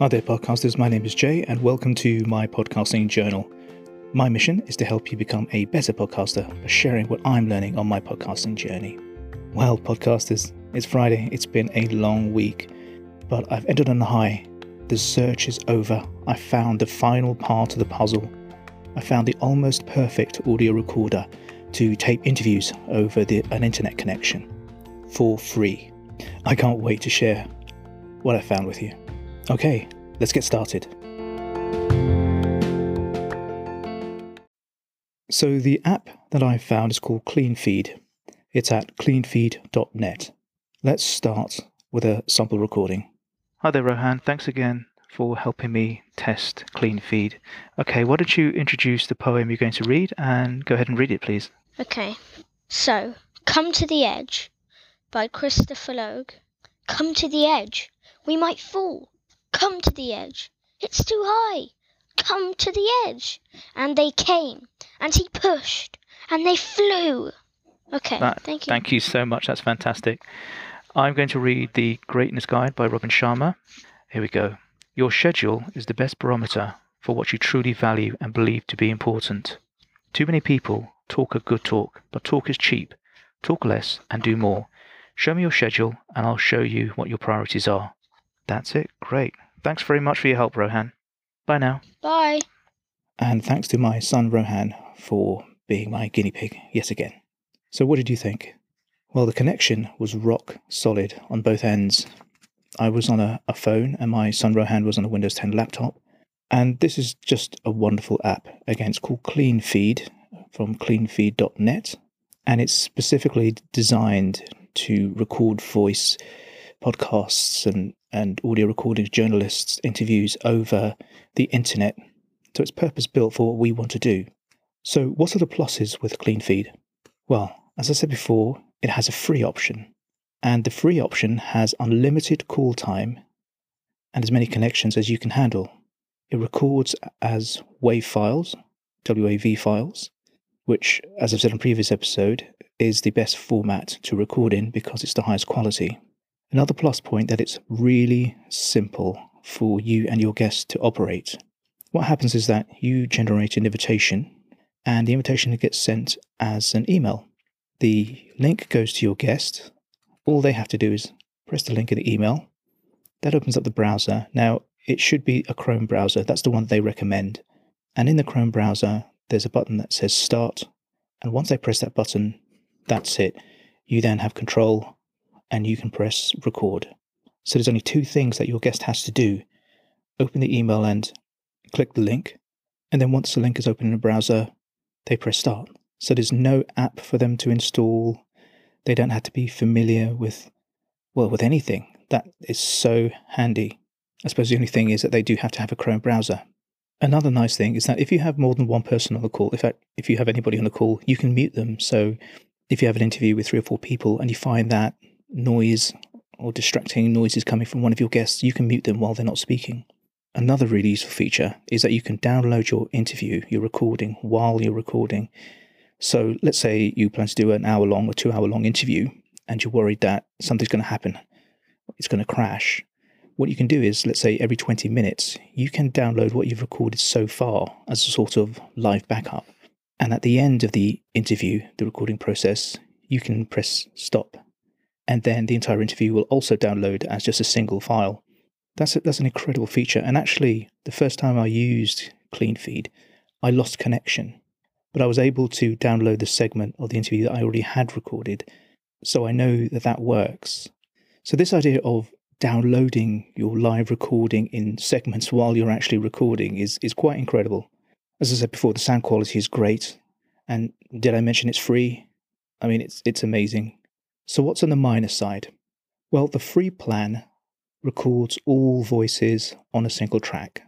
Hi there, podcasters. My name is Jay, and welcome to my podcasting journal. My mission is to help you become a better podcaster by sharing what I'm learning on my podcasting journey. Well, podcasters, it's Friday. It's been a long week, but I've ended on a high. The search is over. I found the final part of the puzzle. I found the almost perfect audio recorder to tape interviews over the, an internet connection for free. I can't wait to share what I found with you. Okay, let's get started. So, the app that I found is called CleanFeed. It's at cleanfeed.net. Let's start with a sample recording. Hi there, Rohan. Thanks again for helping me test CleanFeed. Okay, why don't you introduce the poem you're going to read and go ahead and read it, please? Okay, so Come to the Edge by Christopher Logue. Come to the edge, we might fall. Come to the edge. It's too high. Come to the edge. And they came, and he pushed, and they flew. Okay, That- thank you. Thank you so much. That's fantastic. I'm going to read The Greatness Guide by Robin Sharma. Here we go. Your schedule is the best barometer for what you truly value and believe to be important. Too many people talk a good talk, but talk is cheap. Talk less and do more. Show me your schedule, and I'll show you what your priorities are. That's it. Great. Thanks very much for your help, Rohan. Bye now. Bye. And thanks to my son Rohan for being my guinea pig yet again. So, what did you think? Well, the connection was rock solid on both ends. I was on a, a phone, and my son Rohan was on a Windows 10 laptop. And this is just a wonderful app. Again, it's called CleanFeed from cleanfeed.net. And it's specifically designed to record voice podcasts and, and audio recordings, journalists, interviews over the internet so it's purpose built for what we want to do. So, what are the pluses with CleanFeed? Well, as I said before, it has a free option, and the free option has unlimited call time and as many connections as you can handle. It records as WAV files, WAV files, which, as I've said in previous episode, is the best format to record in because it's the highest quality. Another plus point that it's really simple for you and your guests to operate what happens is that you generate an invitation and the invitation gets sent as an email. The link goes to your guest. All they have to do is press the link in the email. That opens up the browser. Now, it should be a Chrome browser. That's the one they recommend. And in the Chrome browser, there's a button that says Start. And once they press that button, that's it. You then have control and you can press Record. So there's only two things that your guest has to do open the email and click the link, and then once the link is open in the browser, they press start. So there's no app for them to install. They don't have to be familiar with, well, with anything. That is so handy. I suppose the only thing is that they do have to have a Chrome browser. Another nice thing is that if you have more than one person on the call, in fact, if you have anybody on the call, you can mute them. So if you have an interview with three or four people and you find that noise or distracting noises coming from one of your guests, you can mute them while they're not speaking. Another really useful feature is that you can download your interview, your recording, while you're recording. So let's say you plan to do an hour long or two hour long interview and you're worried that something's going to happen, it's going to crash. What you can do is, let's say every 20 minutes, you can download what you've recorded so far as a sort of live backup. And at the end of the interview, the recording process, you can press stop. And then the entire interview will also download as just a single file. That's a, that's an incredible feature. And actually, the first time I used CleanFeed, I lost connection, but I was able to download the segment of the interview that I already had recorded, so I know that that works. So this idea of downloading your live recording in segments while you're actually recording is is quite incredible. As I said before, the sound quality is great, and did I mention it's free? I mean, it's it's amazing. So what's on the minus side? Well, the free plan records all voices on a single track.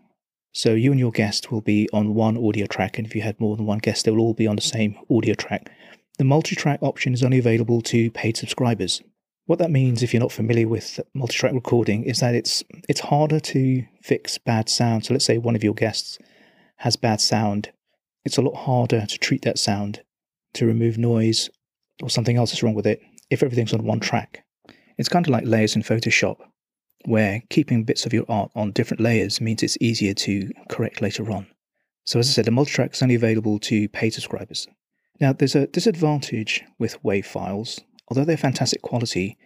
So you and your guest will be on one audio track, and if you had more than one guest, they will all be on the same audio track. The multi track option is only available to paid subscribers. What that means, if you're not familiar with multi track recording, is that it's it's harder to fix bad sound. So let's say one of your guests has bad sound, it's a lot harder to treat that sound, to remove noise or something else is wrong with it if everything's on one track. It's kind of like layers in Photoshop. where keeping bits of your art on different layers means it's easier to correct later on. So, as I said, the multitrack is only available to paid subscribers. Now, there's a disadvantage with WAV files. Although they're fantastic quality,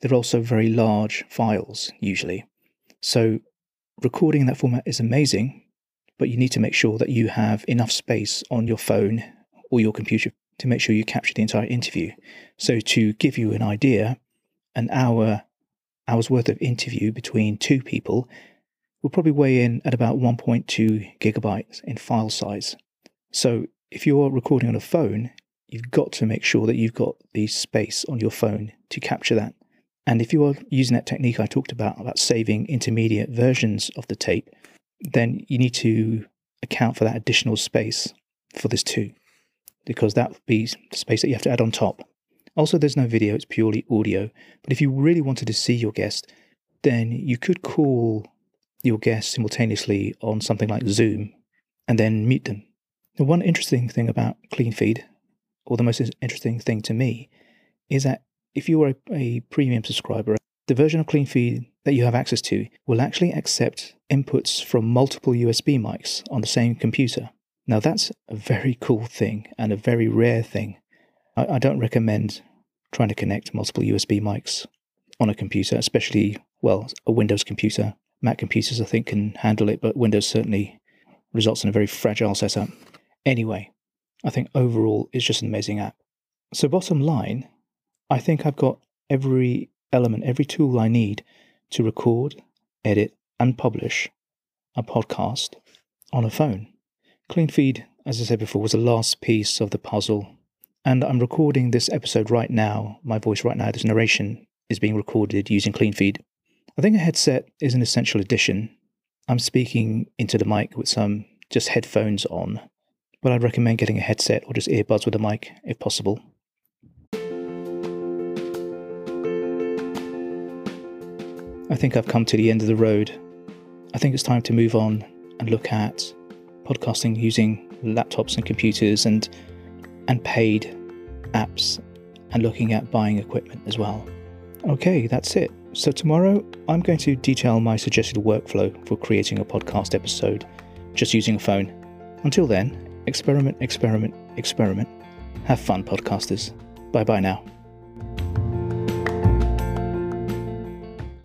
they're also very large files, usually. So, recording in that format is amazing, but you need to make sure that you have enough space on your phone or your computer to make sure you capture the entire interview. So, to give you an idea, an hour hours worth of interview between two people will probably weigh in at about 1.2 gigabytes in file size. So, if you're recording on a phone, you've got to make sure that you've got the space on your phone to capture that. And if you are using that technique I talked about, about saving intermediate versions of the tape, then you need to account for that additional space for this too, because that would be the space that you have to add on top. Also, there's no video, it's purely audio. But if you really wanted to see your guest, then you could call your guest simultaneously on something like Zoom and then mute them. The one interesting thing about CleanFeed, or the most interesting thing to me, is that if you are a, a premium subscriber, the version of CleanFeed that you have access to will actually accept inputs from multiple USB mics on the same computer. Now, that's a very cool thing and a very rare thing. I, I don't recommend trying to connect multiple USB mics on a computer, especially, well, a Windows computer. Mac computers, I think, can handle it, but Windows certainly results in a very fragile setup. Anyway, I think overall it's just an amazing app. So, bottom line, I think I've got every element, every tool I need to record, edit, and publish a podcast on a phone. CleanFeed, as I said before, was the last piece of the puzzle. And I'm recording this episode right now. My voice right now, this narration is being recorded using CleanFeed. I think a headset is an essential addition. I'm speaking into the mic with some just headphones on, but I'd recommend getting a headset or just earbuds with a mic if possible. I think I've come to the end of the road. I think it's time to move on and look at podcasting using laptops and computers and and paid apps and looking at buying equipment as well. Okay, that's it. So tomorrow I'm going to detail my suggested workflow for creating a podcast episode just using a phone. Until then, experiment, experiment, experiment. Have fun, podcasters. Bye bye now.